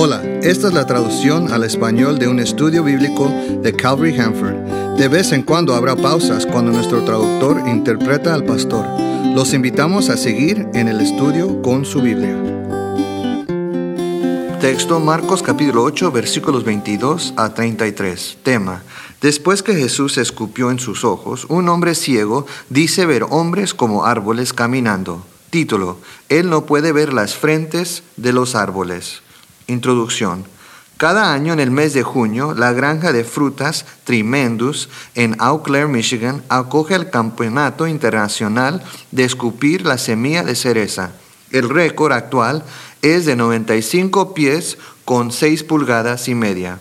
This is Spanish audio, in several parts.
Hola, esta es la traducción al español de un estudio bíblico de Calvary Hanford. De vez en cuando habrá pausas cuando nuestro traductor interpreta al pastor. Los invitamos a seguir en el estudio con su Biblia. Texto Marcos capítulo 8 versículos 22 a 33. Tema. Después que Jesús escupió en sus ojos, un hombre ciego dice ver hombres como árboles caminando. Título. Él no puede ver las frentes de los árboles. Introducción. Cada año en el mes de junio, la granja de frutas Tremendous en Eau Claire, Michigan, acoge el Campeonato Internacional de Escupir la Semilla de Cereza. El récord actual es de 95 pies con 6 pulgadas y media.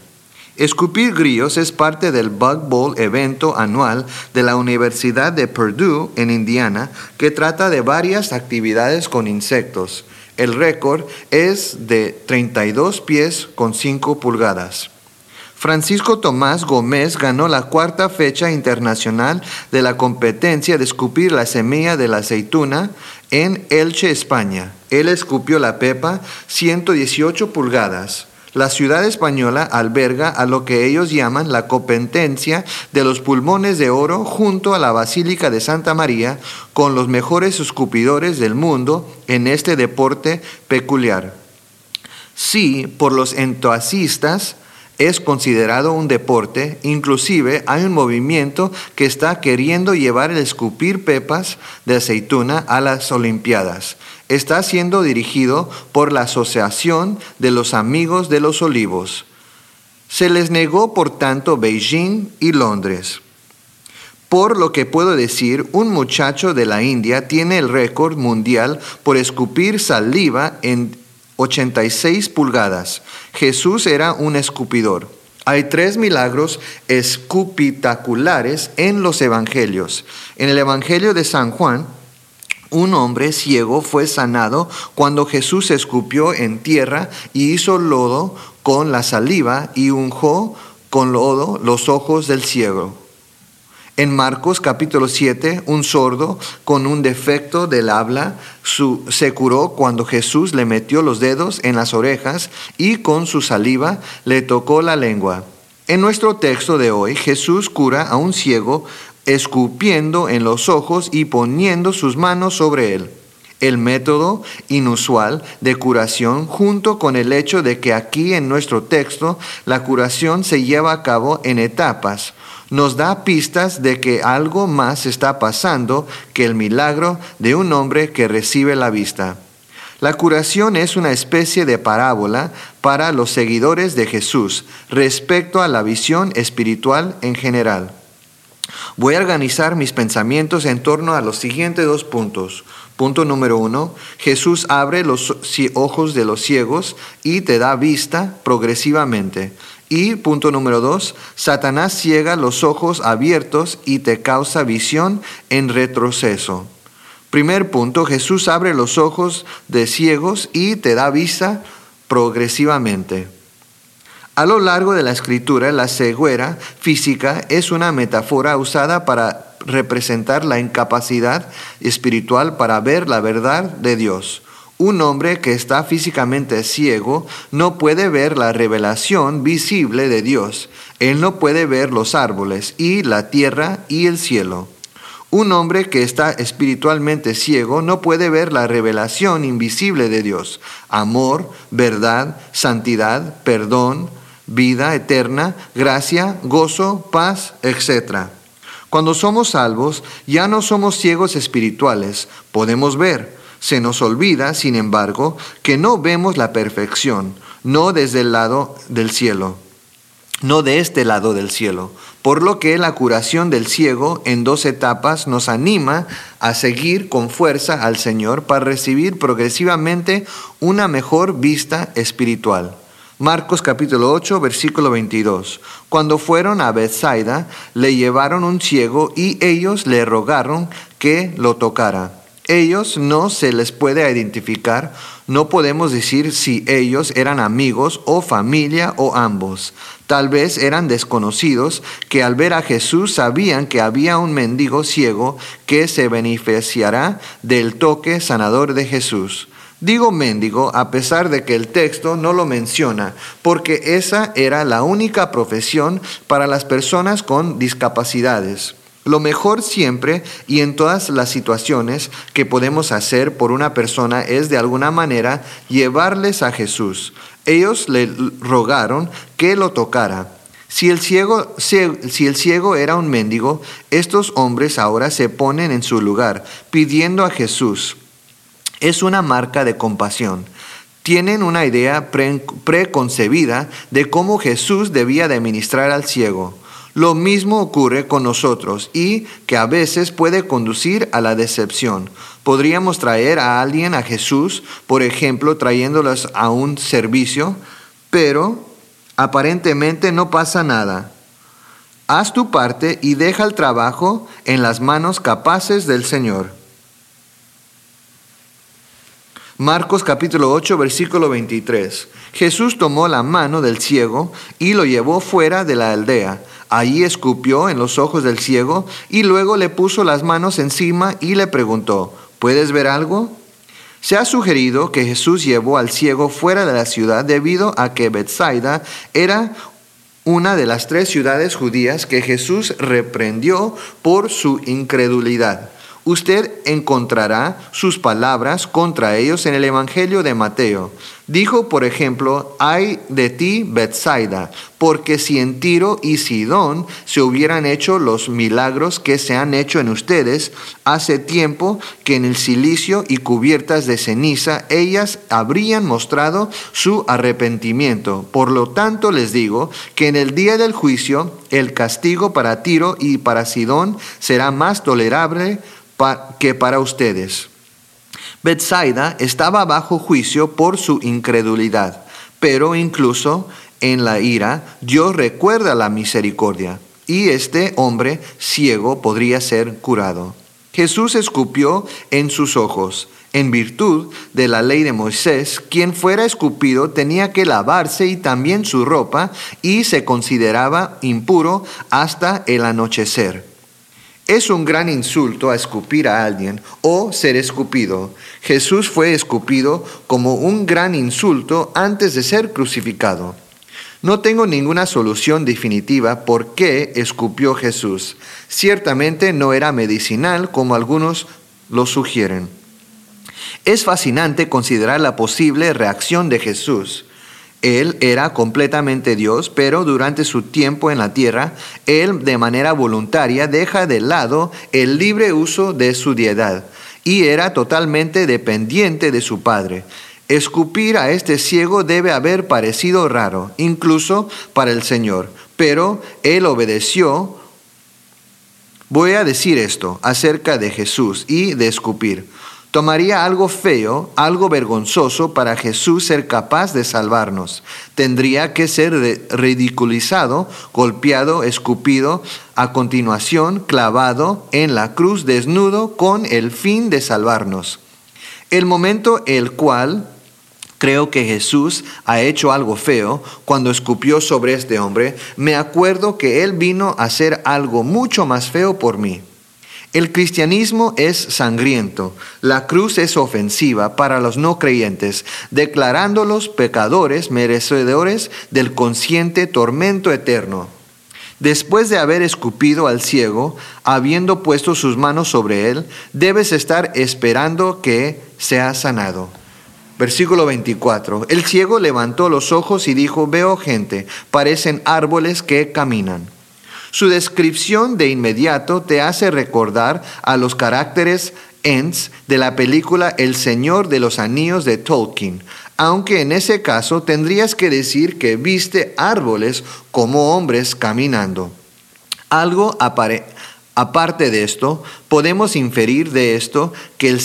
Escupir grillos es parte del Bug Bowl evento anual de la Universidad de Purdue en Indiana que trata de varias actividades con insectos. El récord es de 32 pies con 5 pulgadas. Francisco Tomás Gómez ganó la cuarta fecha internacional de la competencia de escupir la semilla de la aceituna en Elche, España. Él escupió la pepa 118 pulgadas. La ciudad española alberga a lo que ellos llaman la competencia de los pulmones de oro junto a la Basílica de Santa María con los mejores escupidores del mundo en este deporte peculiar. Sí, por los entusiastas es considerado un deporte, inclusive hay un movimiento que está queriendo llevar el escupir pepas de aceituna a las Olimpiadas está siendo dirigido por la Asociación de los Amigos de los Olivos. Se les negó, por tanto, Beijing y Londres. Por lo que puedo decir, un muchacho de la India tiene el récord mundial por escupir saliva en 86 pulgadas. Jesús era un escupidor. Hay tres milagros escupitaculares en los evangelios. En el Evangelio de San Juan, un hombre ciego fue sanado cuando Jesús escupió en tierra y hizo lodo con la saliva y unjó con lodo los ojos del ciego. En Marcos capítulo 7, un sordo con un defecto del habla se curó cuando Jesús le metió los dedos en las orejas y con su saliva le tocó la lengua. En nuestro texto de hoy, Jesús cura a un ciego escupiendo en los ojos y poniendo sus manos sobre él. El método inusual de curación junto con el hecho de que aquí en nuestro texto la curación se lleva a cabo en etapas nos da pistas de que algo más está pasando que el milagro de un hombre que recibe la vista. La curación es una especie de parábola para los seguidores de Jesús respecto a la visión espiritual en general. Voy a organizar mis pensamientos en torno a los siguientes dos puntos. Punto número uno, Jesús abre los ojos de los ciegos y te da vista progresivamente. Y punto número dos, Satanás ciega los ojos abiertos y te causa visión en retroceso. Primer punto, Jesús abre los ojos de ciegos y te da vista progresivamente. A lo largo de la escritura, la ceguera física es una metáfora usada para representar la incapacidad espiritual para ver la verdad de Dios. Un hombre que está físicamente ciego no puede ver la revelación visible de Dios. Él no puede ver los árboles y la tierra y el cielo. Un hombre que está espiritualmente ciego no puede ver la revelación invisible de Dios. Amor, verdad, santidad, perdón, vida eterna, gracia, gozo, paz, etc. Cuando somos salvos, ya no somos ciegos espirituales, podemos ver. Se nos olvida, sin embargo, que no vemos la perfección, no desde el lado del cielo, no de este lado del cielo. Por lo que la curación del ciego en dos etapas nos anima a seguir con fuerza al Señor para recibir progresivamente una mejor vista espiritual. Marcos capítulo 8, versículo 22. Cuando fueron a Bethsaida, le llevaron un ciego y ellos le rogaron que lo tocara. Ellos no se les puede identificar, no podemos decir si ellos eran amigos o familia o ambos. Tal vez eran desconocidos que al ver a Jesús sabían que había un mendigo ciego que se beneficiará del toque sanador de Jesús. Digo mendigo a pesar de que el texto no lo menciona, porque esa era la única profesión para las personas con discapacidades. Lo mejor siempre y en todas las situaciones que podemos hacer por una persona es de alguna manera llevarles a Jesús. Ellos le rogaron que lo tocara. Si el, ciego, si el ciego era un mendigo, estos hombres ahora se ponen en su lugar, pidiendo a Jesús. Es una marca de compasión. Tienen una idea preconcebida de cómo Jesús debía de al ciego. Lo mismo ocurre con nosotros y que a veces puede conducir a la decepción. Podríamos traer a alguien a Jesús, por ejemplo, trayéndolos a un servicio, pero aparentemente no pasa nada. Haz tu parte y deja el trabajo en las manos capaces del Señor. Marcos capítulo 8, versículo 23. Jesús tomó la mano del ciego y lo llevó fuera de la aldea. Allí escupió en los ojos del ciego y luego le puso las manos encima y le preguntó, ¿puedes ver algo? Se ha sugerido que Jesús llevó al ciego fuera de la ciudad debido a que Bethsaida era una de las tres ciudades judías que Jesús reprendió por su incredulidad usted encontrará sus palabras contra ellos en el Evangelio de Mateo. Dijo, por ejemplo, ay de ti, Bethsaida, porque si en Tiro y Sidón se hubieran hecho los milagros que se han hecho en ustedes, hace tiempo que en el silicio y cubiertas de ceniza ellas habrían mostrado su arrepentimiento. Por lo tanto les digo que en el día del juicio el castigo para Tiro y para Sidón será más tolerable que para ustedes. Bethsaida estaba bajo juicio por su incredulidad, pero incluso en la ira Dios recuerda la misericordia y este hombre ciego podría ser curado. Jesús escupió en sus ojos. En virtud de la ley de Moisés, quien fuera escupido tenía que lavarse y también su ropa y se consideraba impuro hasta el anochecer. Es un gran insulto a escupir a alguien o ser escupido. Jesús fue escupido como un gran insulto antes de ser crucificado. No tengo ninguna solución definitiva por qué escupió Jesús. Ciertamente no era medicinal como algunos lo sugieren. Es fascinante considerar la posible reacción de Jesús. Él era completamente Dios, pero durante su tiempo en la tierra, Él de manera voluntaria deja de lado el libre uso de su deidad y era totalmente dependiente de su Padre. Escupir a este ciego debe haber parecido raro, incluso para el Señor, pero Él obedeció. Voy a decir esto acerca de Jesús y de escupir. Tomaría algo feo, algo vergonzoso para Jesús ser capaz de salvarnos. Tendría que ser ridiculizado, golpeado, escupido, a continuación clavado en la cruz desnudo con el fin de salvarnos. El momento el cual creo que Jesús ha hecho algo feo cuando escupió sobre este hombre, me acuerdo que Él vino a hacer algo mucho más feo por mí. El cristianismo es sangriento, la cruz es ofensiva para los no creyentes, declarándolos pecadores merecedores del consciente tormento eterno. Después de haber escupido al ciego, habiendo puesto sus manos sobre él, debes estar esperando que sea sanado. Versículo 24. El ciego levantó los ojos y dijo, veo gente, parecen árboles que caminan. Su descripción de inmediato te hace recordar a los caracteres Ents de la película El Señor de los Anillos de Tolkien, aunque en ese caso tendrías que decir que viste árboles como hombres caminando. Algo Aparte de esto, podemos inferir de esto, que el,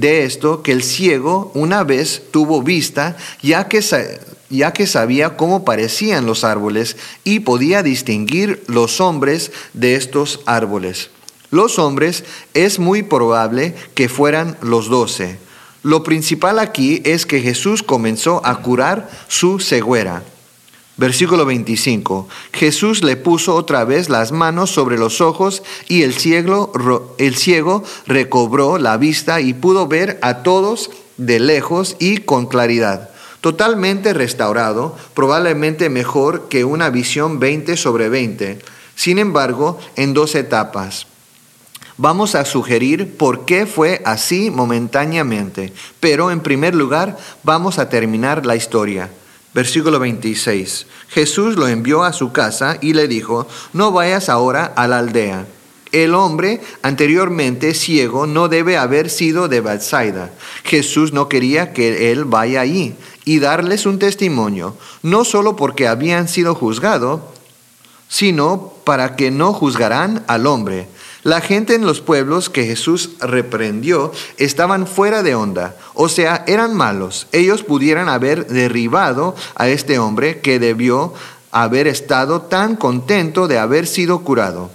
de esto que el ciego una vez tuvo vista, ya que ya que sabía cómo parecían los árboles y podía distinguir los hombres de estos árboles. Los hombres es muy probable que fueran los doce. Lo principal aquí es que Jesús comenzó a curar su ceguera. Versículo 25. Jesús le puso otra vez las manos sobre los ojos y el ciego, el ciego recobró la vista y pudo ver a todos de lejos y con claridad. Totalmente restaurado, probablemente mejor que una visión 20 sobre 20, sin embargo, en dos etapas. Vamos a sugerir por qué fue así momentáneamente, pero en primer lugar vamos a terminar la historia. Versículo 26. Jesús lo envió a su casa y le dijo, no vayas ahora a la aldea. El hombre anteriormente ciego no debe haber sido de Bethsaida. Jesús no quería que él vaya allí y darles un testimonio, no solo porque habían sido juzgados, sino para que no juzgarán al hombre. La gente en los pueblos que Jesús reprendió estaban fuera de onda, o sea, eran malos. Ellos pudieran haber derribado a este hombre que debió haber estado tan contento de haber sido curado.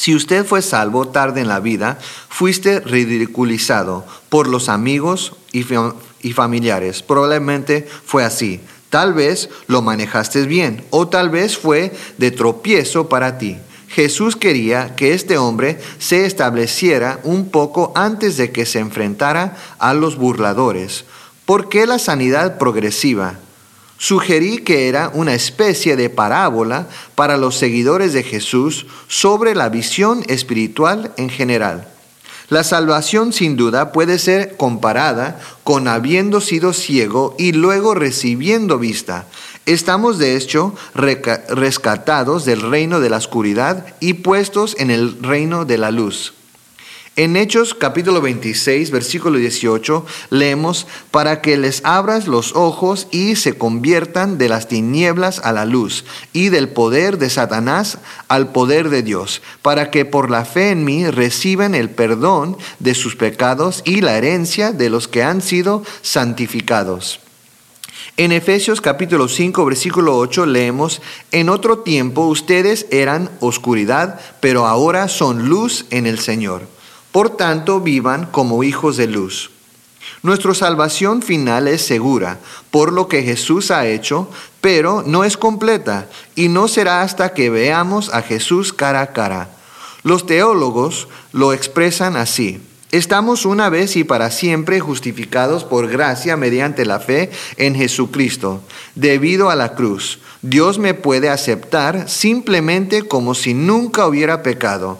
Si usted fue salvo tarde en la vida, fuiste ridiculizado por los amigos y familiares. Probablemente fue así. Tal vez lo manejaste bien o tal vez fue de tropiezo para ti. Jesús quería que este hombre se estableciera un poco antes de que se enfrentara a los burladores. ¿Por qué la sanidad progresiva? Sugerí que era una especie de parábola para los seguidores de Jesús sobre la visión espiritual en general. La salvación sin duda puede ser comparada con habiendo sido ciego y luego recibiendo vista. Estamos de hecho rescatados del reino de la oscuridad y puestos en el reino de la luz. En Hechos capítulo 26, versículo 18, leemos, para que les abras los ojos y se conviertan de las tinieblas a la luz y del poder de Satanás al poder de Dios, para que por la fe en mí reciban el perdón de sus pecados y la herencia de los que han sido santificados. En Efesios capítulo 5, versículo 8 leemos, en otro tiempo ustedes eran oscuridad, pero ahora son luz en el Señor. Por tanto, vivan como hijos de luz. Nuestra salvación final es segura por lo que Jesús ha hecho, pero no es completa y no será hasta que veamos a Jesús cara a cara. Los teólogos lo expresan así. Estamos una vez y para siempre justificados por gracia mediante la fe en Jesucristo, debido a la cruz. Dios me puede aceptar simplemente como si nunca hubiera pecado.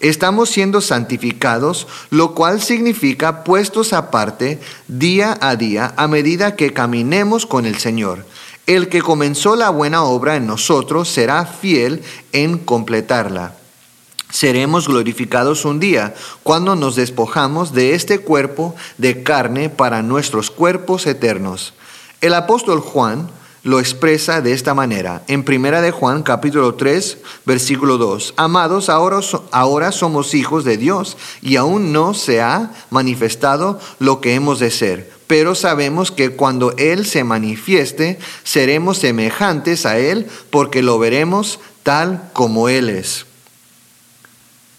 Estamos siendo santificados, lo cual significa puestos aparte día a día a medida que caminemos con el Señor. El que comenzó la buena obra en nosotros será fiel en completarla seremos glorificados un día cuando nos despojamos de este cuerpo de carne para nuestros cuerpos eternos. El apóstol Juan lo expresa de esta manera en Primera de Juan capítulo 3 versículo 2. Amados, ahora, ahora somos hijos de Dios y aún no se ha manifestado lo que hemos de ser, pero sabemos que cuando Él se manifieste seremos semejantes a Él porque lo veremos tal como Él es.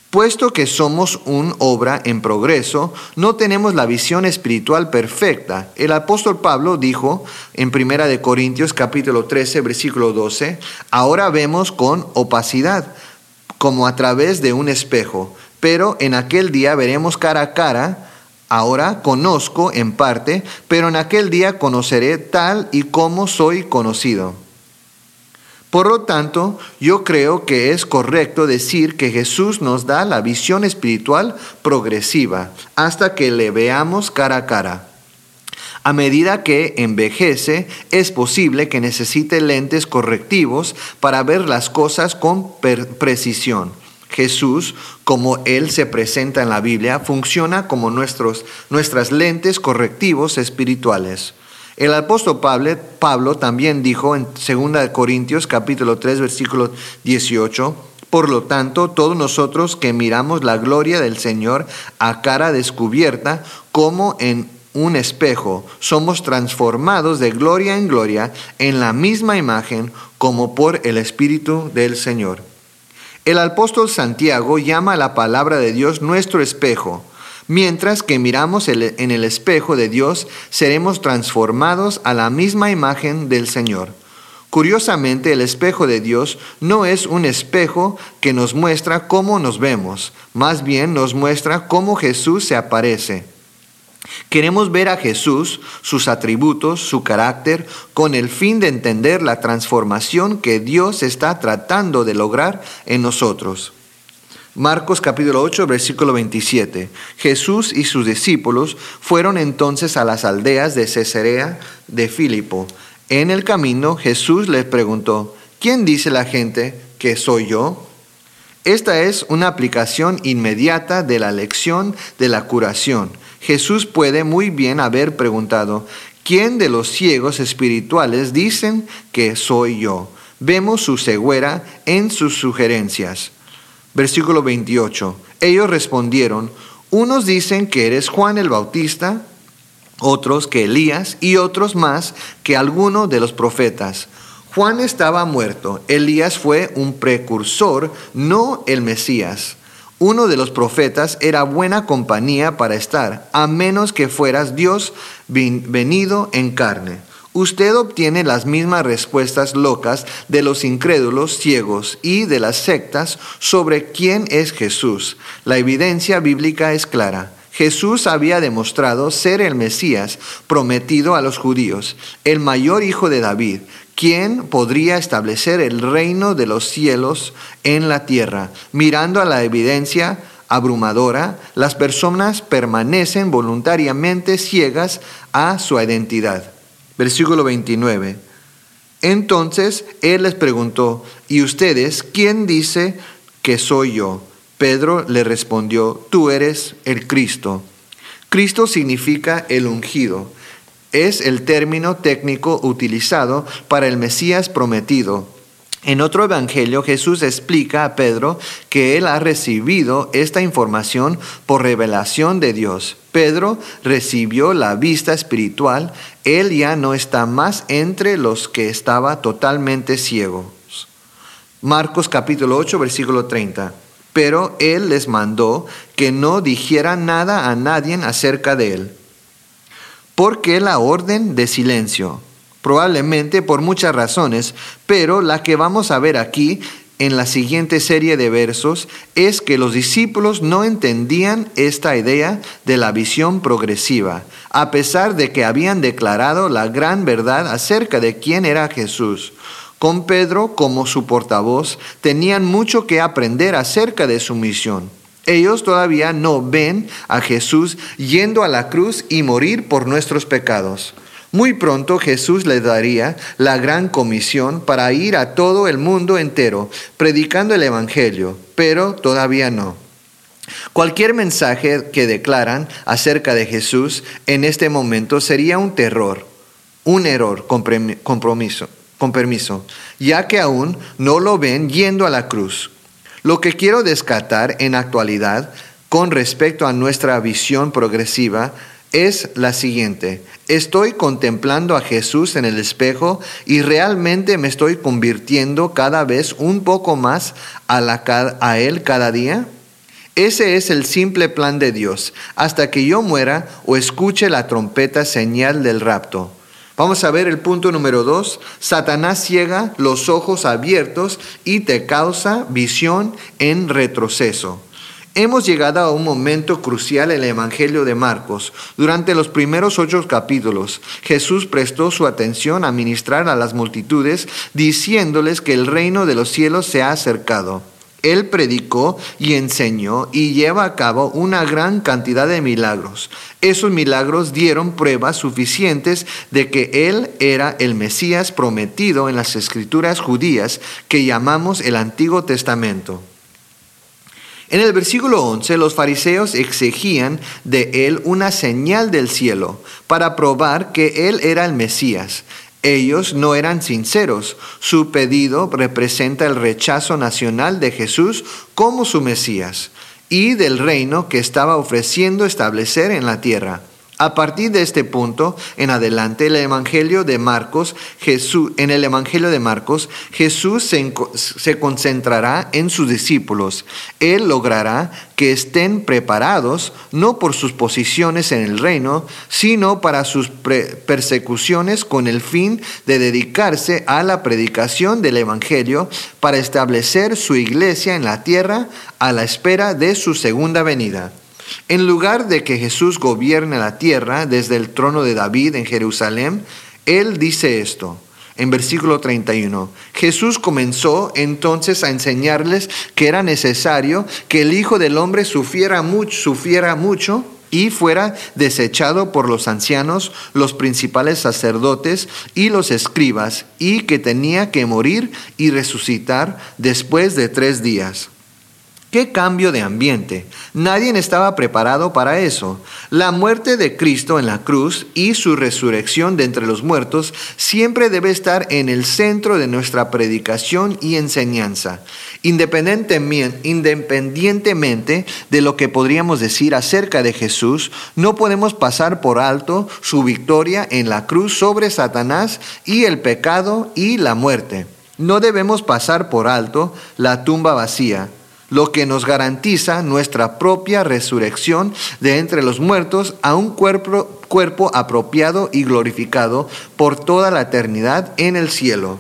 Puesto que somos un obra en progreso, no tenemos la visión espiritual perfecta. El apóstol Pablo dijo en 1 de Corintios capítulo 13 versículo 12, ahora vemos con opacidad, como a través de un espejo, pero en aquel día veremos cara a cara. Ahora conozco en parte, pero en aquel día conoceré tal y como soy conocido. Por lo tanto, yo creo que es correcto decir que Jesús nos da la visión espiritual progresiva hasta que le veamos cara a cara. A medida que envejece, es posible que necesite lentes correctivos para ver las cosas con precisión. Jesús, como Él se presenta en la Biblia, funciona como nuestros, nuestras lentes correctivos espirituales. El apóstol Pablo, también dijo en 2 Corintios capítulo 3 versículo 18, por lo tanto, todos nosotros que miramos la gloria del Señor a cara descubierta como en un espejo, somos transformados de gloria en gloria en la misma imagen como por el Espíritu del Señor. El apóstol Santiago llama a la palabra de Dios nuestro espejo Mientras que miramos en el espejo de Dios, seremos transformados a la misma imagen del Señor. Curiosamente, el espejo de Dios no es un espejo que nos muestra cómo nos vemos, más bien nos muestra cómo Jesús se aparece. Queremos ver a Jesús, sus atributos, su carácter, con el fin de entender la transformación que Dios está tratando de lograr en nosotros. Marcos capítulo 8, versículo 27. Jesús y sus discípulos fueron entonces a las aldeas de Cesarea de Filipo. En el camino Jesús les preguntó, ¿quién dice la gente que soy yo? Esta es una aplicación inmediata de la lección de la curación. Jesús puede muy bien haber preguntado, ¿quién de los ciegos espirituales dicen que soy yo? Vemos su ceguera en sus sugerencias. Versículo 28. Ellos respondieron, unos dicen que eres Juan el Bautista, otros que Elías y otros más que alguno de los profetas. Juan estaba muerto, Elías fue un precursor, no el Mesías. Uno de los profetas era buena compañía para estar, a menos que fueras Dios venido en carne usted obtiene las mismas respuestas locas de los incrédulos ciegos y de las sectas sobre quién es Jesús. La evidencia bíblica es clara. Jesús había demostrado ser el Mesías prometido a los judíos, el mayor hijo de David, quien podría establecer el reino de los cielos en la tierra. Mirando a la evidencia abrumadora, las personas permanecen voluntariamente ciegas a su identidad versículo 29. Entonces él les preguntó, ¿y ustedes quién dice que soy yo? Pedro le respondió, tú eres el Cristo. Cristo significa el ungido. Es el término técnico utilizado para el Mesías prometido en otro evangelio Jesús explica a Pedro que él ha recibido esta información por revelación de Dios. Pedro recibió la vista espiritual, él ya no está más entre los que estaba totalmente ciegos. Marcos capítulo 8 versículo 30. Pero él les mandó que no dijera nada a nadie acerca de él. Porque la orden de silencio probablemente por muchas razones, pero la que vamos a ver aquí en la siguiente serie de versos es que los discípulos no entendían esta idea de la visión progresiva, a pesar de que habían declarado la gran verdad acerca de quién era Jesús. Con Pedro como su portavoz tenían mucho que aprender acerca de su misión. Ellos todavía no ven a Jesús yendo a la cruz y morir por nuestros pecados. Muy pronto Jesús le daría la gran comisión para ir a todo el mundo entero predicando el Evangelio, pero todavía no. Cualquier mensaje que declaran acerca de Jesús en este momento sería un terror, un error, compromiso, con permiso, ya que aún no lo ven yendo a la cruz. Lo que quiero descartar en actualidad con respecto a nuestra visión progresiva es la siguiente. Estoy contemplando a Jesús en el espejo y realmente me estoy convirtiendo cada vez un poco más a, Él cada día. Ese es el simple plan de Dios, hasta que yo muera o escuche la trompeta señal del rapto. Vamos a ver el punto número dos. Satanás ciega los ojos abiertos y te causa visión en retroceso. Hemos llegado a un momento crucial en el Evangelio de Marcos. Durante los primeros ocho capítulos, Jesús prestó su atención a ministrar a las multitudes, diciéndoles que el reino de los cielos se ha acercado. Él predicó y enseñó y lleva a cabo una gran cantidad de milagros. Esos milagros dieron pruebas suficientes de que Él era el Mesías prometido en las escrituras judías que llamamos el Antiguo Testamento. En el versículo 11 los fariseos exigían de él una señal del cielo para probar que él era el Mesías. Ellos no eran sinceros. Su pedido representa el rechazo nacional de Jesús como su Mesías y del reino que estaba ofreciendo establecer en la tierra. A partir de este punto en adelante, el Evangelio de Marcos, Jesús, en el Evangelio de Marcos, Jesús se, se, concentrará en sus discípulos. Él logrará que estén preparados no por sus posiciones en el reino, sino para sus persecuciones con el fin de dedicarse a la predicación del Evangelio para establecer su iglesia en la tierra a la espera de su segunda venida. En lugar de que Jesús gobierne la tierra desde el trono de David en Jerusalén, Él dice esto. En versículo 31, Jesús comenzó entonces a enseñarles que era necesario que el Hijo del Hombre sufriera mucho, sufriera mucho y fuera desechado por los ancianos, los principales sacerdotes y los escribas, y que tenía que morir y resucitar después de tres días. Qué cambio de ambiente. Nadie estaba preparado para eso. La muerte de Cristo en la cruz y su resurrección de entre los muertos siempre debe estar en el centro de nuestra predicación y enseñanza. Independientemente de lo que podríamos decir acerca de Jesús, no podemos pasar por alto su victoria en la cruz sobre Satanás y el pecado y la muerte. No debemos pasar por alto la tumba vacía lo que nos garantiza nuestra propia resurrección de entre los muertos a un cuerpo, cuerpo apropiado y glorificado por toda la eternidad en el cielo.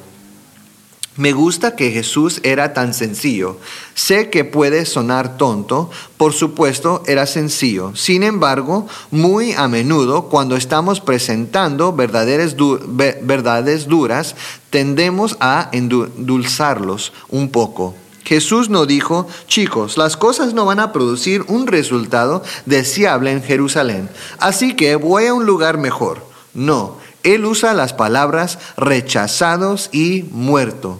Me gusta que Jesús era tan sencillo. Sé que puede sonar tonto, por supuesto era sencillo. Sin embargo, muy a menudo cuando estamos presentando verdades duras, tendemos a endulzarlos un poco. Jesús no dijo, chicos, las cosas no van a producir un resultado deseable en Jerusalén, así que voy a un lugar mejor. No, Él usa las palabras rechazados y muerto.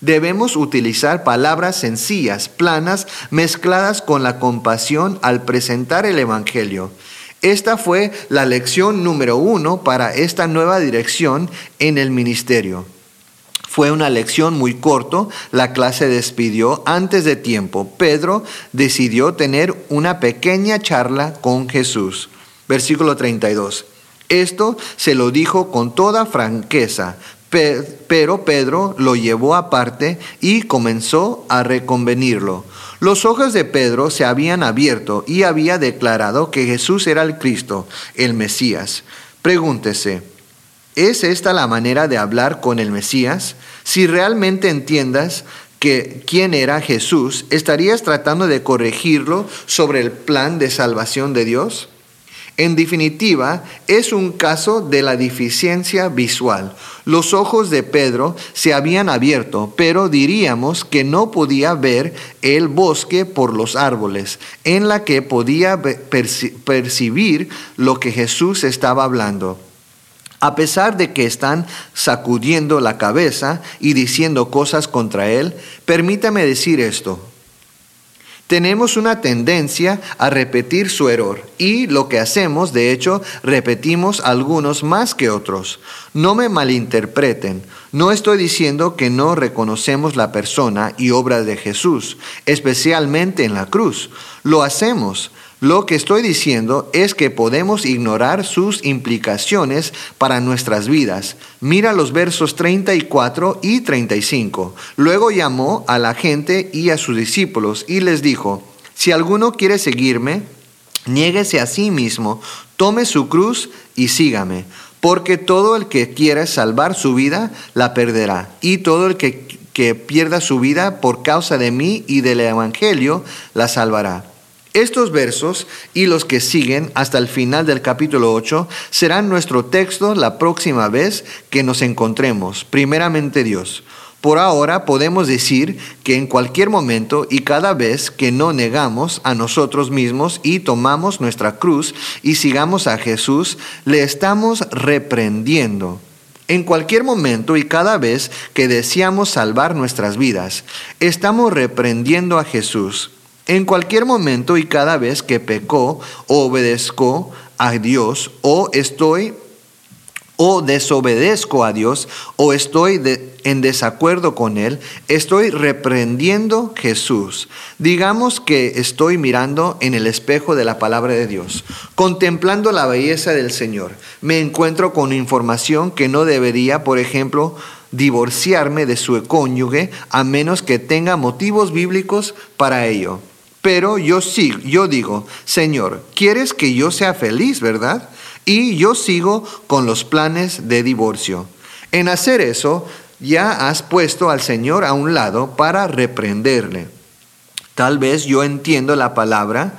Debemos utilizar palabras sencillas, planas, mezcladas con la compasión al presentar el Evangelio. Esta fue la lección número uno para esta nueva dirección en el ministerio. Fue una lección muy corto, la clase despidió antes de tiempo. Pedro decidió tener una pequeña charla con Jesús. Versículo 32. Esto se lo dijo con toda franqueza, pero Pedro lo llevó aparte y comenzó a reconvenirlo. Los ojos de Pedro se habían abierto y había declarado que Jesús era el Cristo, el Mesías. Pregúntese, ¿Es esta la manera de hablar con el Mesías? Si realmente entiendas que quién era Jesús, ¿estarías tratando de corregirlo sobre el plan de salvación de Dios? En definitiva, es un caso de la deficiencia visual. Los ojos de Pedro se habían abierto, pero diríamos que no podía ver el bosque por los árboles, en la que podía percibir lo que Jesús estaba hablando. A pesar de que están sacudiendo la cabeza y diciendo cosas contra Él, permítame decir esto. Tenemos una tendencia a repetir su error y lo que hacemos, de hecho, repetimos algunos más que otros. No me malinterpreten, no estoy diciendo que no reconocemos la persona y obra de Jesús, especialmente en la cruz. Lo hacemos, lo que estoy diciendo es que podemos ignorar sus implicaciones para nuestras vidas. Mira los versos 34 y 35. Luego llamó a la gente y a sus discípulos y les dijo, si alguno quiere seguirme, niéguese a sí mismo, tome su cruz y sígame, porque todo el que quiera salvar su vida la perderá, y todo el que, que pierda su vida por causa de mí y del Evangelio la salvará. Estos versos y los que siguen hasta el final del capítulo 8 serán nuestro texto la próxima vez que nos encontremos, primeramente Dios. Por ahora podemos decir que en cualquier momento y cada vez que no negamos a nosotros mismos y tomamos nuestra cruz y sigamos a Jesús, le estamos reprendiendo. En cualquier momento y cada vez que deseamos salvar nuestras vidas, estamos reprendiendo a Jesús en cualquier momento y cada vez que pecó obedezco a Dios o estoy o desobedezco a Dios o estoy en desacuerdo con Él, estoy reprendiendo Jesús. Digamos que estoy mirando en el espejo de la palabra de Dios, contemplando la belleza del Señor. Me encuentro con información que no debería, por ejemplo, divorciarme de su cónyuge a menos que tenga motivos bíblicos para ello. Pero yo sigo, yo digo, Señor, ¿quieres que yo sea feliz, verdad? Y yo sigo con los planes de divorcio. En hacer eso, ya has puesto al Señor a un lado para reprenderle. Tal vez yo entiendo la palabra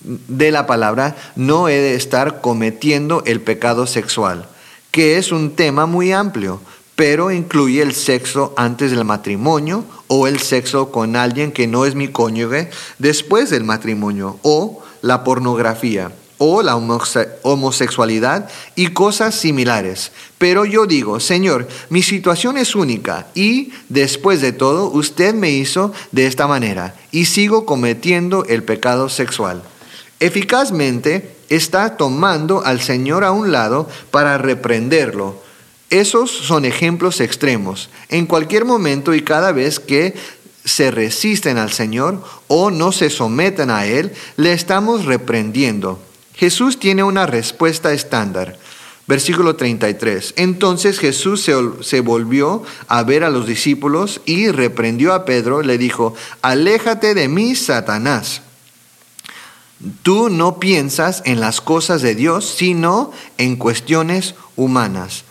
de la palabra, no he de estar cometiendo el pecado sexual, que es un tema muy amplio, pero incluye el sexo antes del matrimonio o el sexo con alguien que no es mi cónyuge después del matrimonio o la pornografía o la homosexualidad y cosas similares. Pero yo digo, Señor, mi situación es única y después de todo usted me hizo de esta manera y sigo cometiendo el pecado sexual. Eficazmente está tomando al Señor a un lado para reprenderlo. Esos son ejemplos extremos. En cualquier momento y cada vez que se resisten al Señor o no se someten a Él, le estamos reprendiendo. Jesús tiene una respuesta estándar. Versículo 33. Entonces Jesús se, volvió a ver a los discípulos y reprendió a Pedro, le dijo, aléjate de mí, Satanás. Tú no piensas en las cosas de Dios, sino en cuestiones humanas.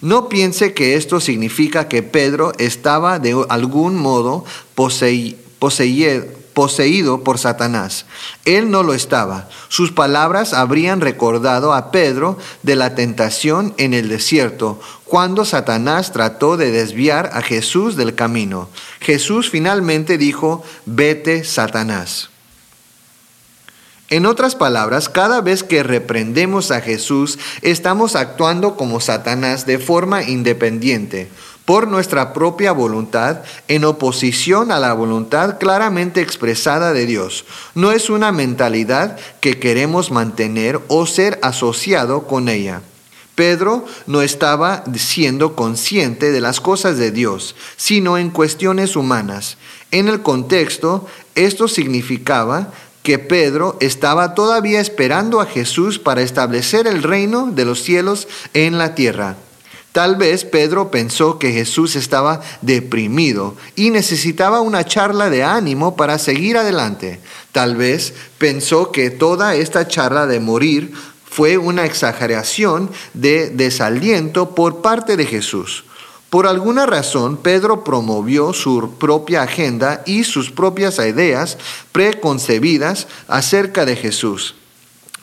No piense que esto significa que Pedro estaba de algún modo poseído por Satanás. Él no lo estaba. Sus palabras habrían recordado a Pedro de la tentación en el desierto, cuando Satanás trató de desviar a Jesús del camino. Jesús finalmente dijo, vete, Satanás. En otras palabras, cada vez que reprendemos a Jesús, estamos actuando como Satanás de forma independiente por nuestra propia voluntad en oposición a la voluntad claramente expresada de Dios. No es una mentalidad que queremos mantener o ser asociado con ella. Pedro no estaba siendo consciente de las cosas de Dios, sino en cuestiones humanas. En el contexto, esto significaba que Pedro estaba todavía esperando a Jesús para establecer el reino de los cielos en la tierra. Tal vez Pedro pensó que Jesús estaba deprimido y necesitaba una charla de ánimo para seguir adelante. Tal vez pensó que toda esta charla de morir fue una exageración de desaliento por parte de Jesús. Por alguna razón, Pedro promovió su propia agenda y sus propias ideas preconcebidas acerca de Jesús.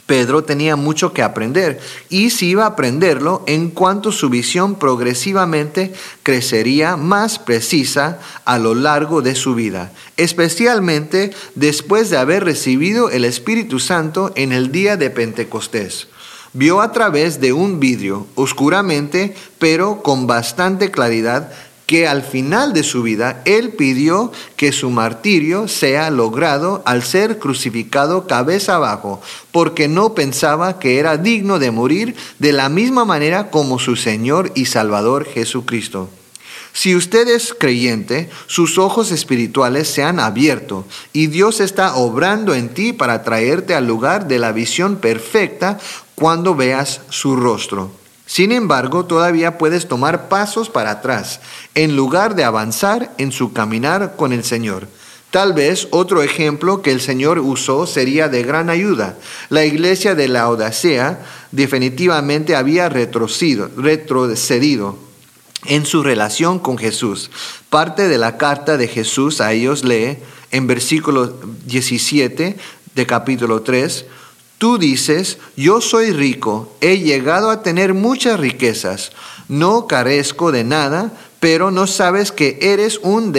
Pedro tenía mucho que aprender y si iba a aprenderlo en cuanto su visión progresivamente crecería más precisa a lo largo de su vida, especialmente después de haber recibido el Espíritu Santo en el día de Pentecostés. Vio a través de un vidrio, oscuramente, pero con bastante claridad, que al final de su vida él pidió que su martirio sea logrado al ser crucificado cabeza abajo, porque no pensaba que era digno de morir de la misma manera como su Señor y Salvador Jesucristo. Si usted es creyente, sus ojos espirituales se han abierto y Dios está obrando en ti para traerte al lugar de la visión perfecta cuando veas su rostro. Sin embargo, todavía puedes tomar pasos para atrás en lugar de avanzar en su caminar con el Señor. Tal vez otro ejemplo que el Señor usó sería de gran ayuda. La iglesia de la Odisea definitivamente había retrocedido, retrocedido en su relación con Jesús. Parte de la carta de Jesús a ellos lee en versículo 17 de capítulo 3, Tú dices, yo soy rico, he llegado a tener muchas riquezas, no carezco de nada, pero no sabes que eres un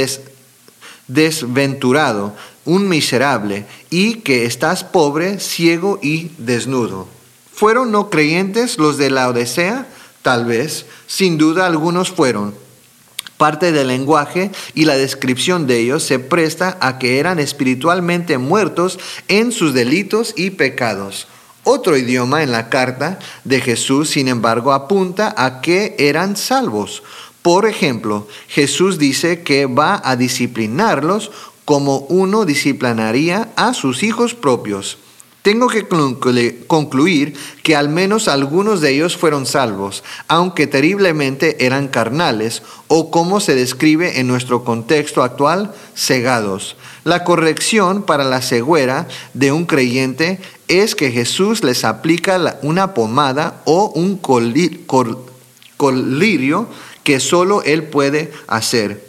desventurado, un miserable, y que estás pobre, ciego y desnudo. ¿Fueron no creyentes los de la Odisea? Tal vez, sin duda algunos fueron, Parte del lenguaje y la descripción de ellos se presta a que eran espiritualmente muertos en sus delitos y pecados. Otro idioma en la carta de Jesús, sin embargo, apunta a que eran salvos. Por ejemplo, Jesús dice que va a disciplinarlos como uno disciplinaría a sus hijos propios. Tengo que concluir que al menos algunos de ellos fueron salvos, aunque terriblemente eran carnales, o como se describe en nuestro contexto actual, cegados. La corrección para la ceguera de un creyente es que Jesús les aplica una pomada o un colirio que solo Él puede hacer.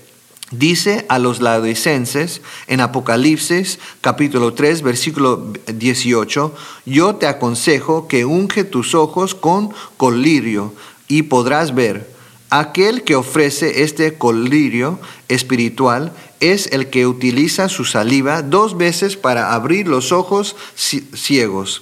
Dice a los laodicenses en Apocalipsis capítulo 3 versículo 18, yo te aconsejo que unge tus ojos con colirio y podrás ver. Aquel que ofrece este colirio espiritual es el que utiliza su saliva dos veces para abrir los ojos ciegos.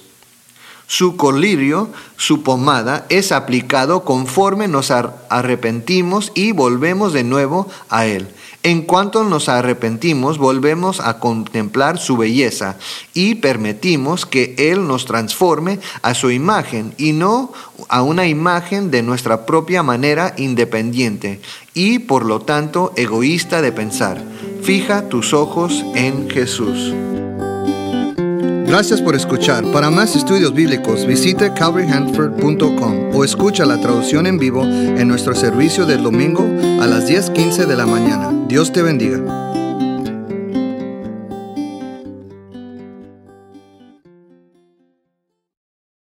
Su colirio, su pomada, es aplicado conforme nos arrepentimos y volvemos de nuevo a Él. En cuanto nos arrepentimos, volvemos a contemplar su belleza y permitimos que Él nos transforme a su imagen y no a una imagen de nuestra propia manera independiente y por lo tanto egoísta de pensar. Fija tus ojos en Jesús. Gracias por escuchar. Para más estudios bíblicos visite calvaryhanford.com o escucha la traducción en vivo en nuestro servicio del domingo a las 10:15 de la mañana. Dios te bendiga.